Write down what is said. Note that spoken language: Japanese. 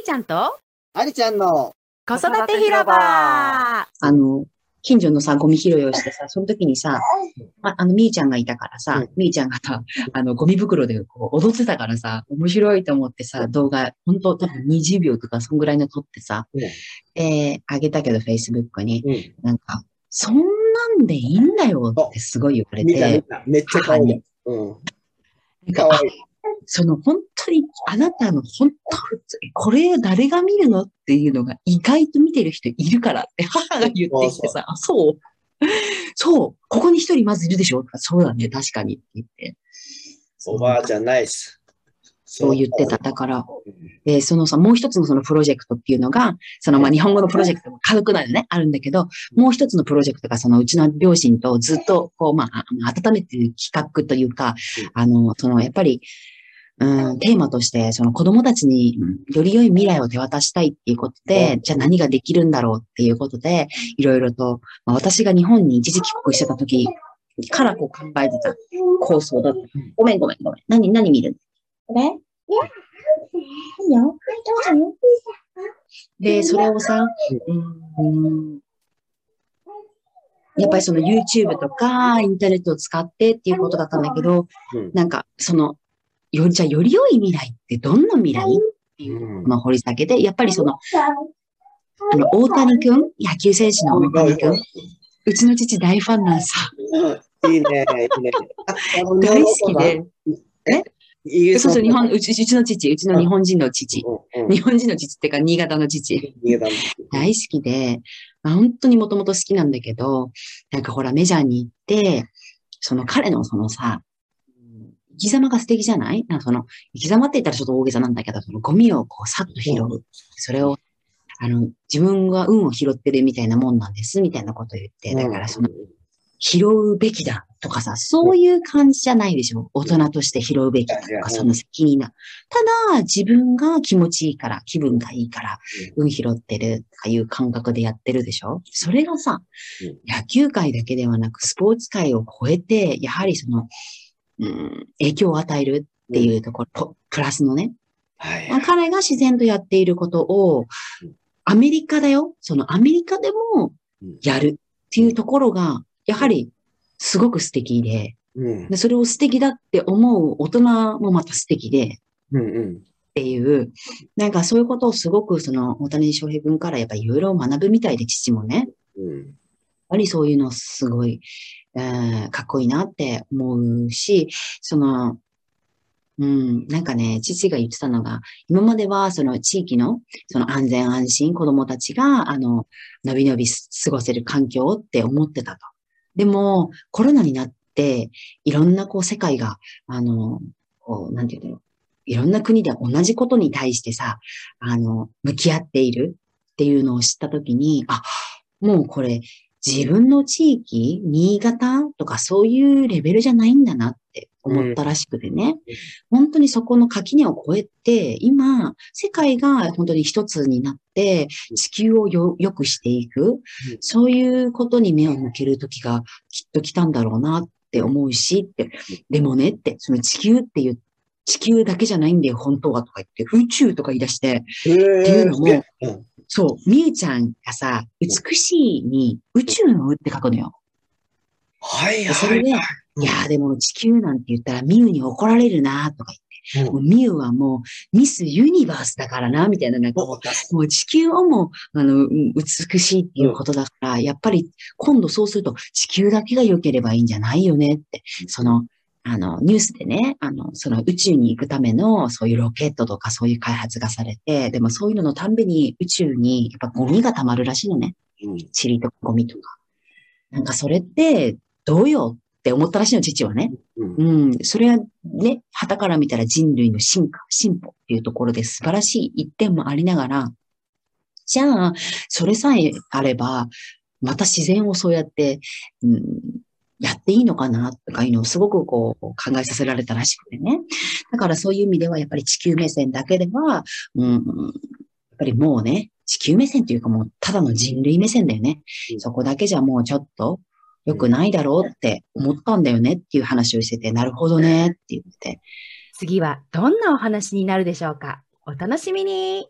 ーちゃんと？ありちゃんの子育て広場あの、近所のさ、ゴミ拾いをしてさ、その時にさ、ああの、みーちゃんがいたからさ、うんみーちゃんがさ、あの、ゴミ袋でこう踊ってたからさ、面白いと思ってさ、動画、ほんと多分20秒とかそんぐらいの撮ってさ、うんえー、あげたけど、Facebook に、うん。なんか、そんなんでいいんだよってすごい言われ見た見て、た。めっちゃ可愛い。うん。なんか、あ可愛い。その本当に、あなたの本当、これ誰が見るのっていうのが意外と見てる人いるからって 母が言ってきてさ、あそうそうここに一人まずいるでしょそうだね、確かにって言って。おばあちゃんナイス。そう言ってた。だから、で、そのさ、もう一つのそのプロジェクトっていうのが、そのまあ日本語のプロジェクトも家族内でね、あるんだけど、もう一つのプロジェクトがそのうちの両親とずっとこう、まあ、あ温めてる企画というかうん、あの、そのやっぱり、うん、テーマとして、その子供たちにより良い未来を手渡したいっていうことで、じゃあ何ができるんだろうっていうことで、いろいろと、まあ、私が日本に一時帰国してた時からこう考えてた構想だった。ごめんごめんごめん。何、何見るこ。で、それをさ、うん、やっぱりその YouTube とかインターネットを使ってっていうことだったんだけど、うんなんかその、より、じゃあより良い未来ってどんな未来っていううん。のを掘り下げて、やっぱりその、あの、大谷くん、野球選手の大谷くん、うちの父大ファンなんさ、いいね、いいね。あ大好きで、イギリスの。そうそう、日本、うち、うちの父、うちの日本人の父、うん。うん。日本人の父っていうか、新潟の父。逃げたんだ大好きで、まあ、本当にもともと好きなんだけど、なんかほらメジャーに行って、その彼のそのさ、き様が素敵じゃない？なんかその、生き様って言ったらちょっと大げさなんだけど、そのゴミをこうさっと拾う。それを、あの、自分が運を拾ってるみたいなもんなんです、みたいなことを言って、だからその、拾うべきだとかさ、そういう感じじゃないでしょ？大人として拾うべきだとか、その責任だ。ただ、自分が気持ちいいから、気分がいいから、運拾ってるとかいう感覚でやってるでしょ？それがさうん、野球界だけではなく、スポーツ界を超えて、やはりその、うん、影響を与えるっていうところ、ポプラスのね、はいまあ彼が自然とやっていることをうん、アメリカだよ。そのアメリカでもやるっていうところが、やはりすごく素敵で、うん。でそれを素敵だって思う大人もまた素敵で、うんうん。っていう、なんかそういうことをすごくその大谷翔平君からやっぱりいろいろ学ぶみたいで、父もね。うんぱりそういうのすごい、えーかっこいいなって思うし、その、うん、なんかね、父が言ってたのが、今まではその地域のその安全安心、子供たちが、あの、のびのび過ごせる環境って思ってたと。でも、コロナになって、いろんなこう世界が、あの、こう、なんていうんだろう。いろんな国で同じことに対してさ、あの、向き合っているっていうのを知ったときに、あ、もうこれ、自分の地域、新潟とかそういうレベルじゃないんだなって思ったらしくてね。本当にそこの垣根を越えて、今、世界が本当に一つになって、地球をよ良くしていく、そういうことに目を向ける時がきっと来たんだろうなって思うし、って。でもねって、その地球っていう、地球だけじゃないんだよ、本当はとか言って、宇宙とか言い出して、っていうのもうんそう、みゆちゃんがさ、美しいに宇宙の宇って書くのよ。はいでそれで、いはい。やーでも地球なんて言ったらみゆに怒られるなとか言って、もうみゆはもうミスユニバースだからな、みたいな、なんかもう地球をも、あの、うん美しいっていうことだから、やっぱり今度そうすると地球だけが良ければいいんじゃないよねって、その、あの、ニュースでね、あの、その宇宙に行くためのそういうロケットとかそういう開発がされて、でもそういうののたんびに宇宙にやっぱゴミが溜まるらしいのね。うん塵とかゴミとか。なんかそれってどうよって思ったらしいの、父はね。うんうん。それはね、旗から見たら人類の進化、進歩っていうところで素晴らしい一点もありながら、じゃあ、それさえあれば、また自然をそうやって、うん、やっていいのかなとかいうのをすごくこう考えさせられたらしくてね。だからそういう意味ではやっぱり地球目線だけでは、うん、やっぱりもうね、地球目線というかもうただの人類目線だよね。そこだけじゃもうちょっと良くないだろうって思ったんだよねっていう話をしてて、なるほどねって言って。次はどんなお話になるでしょうかお楽しみに。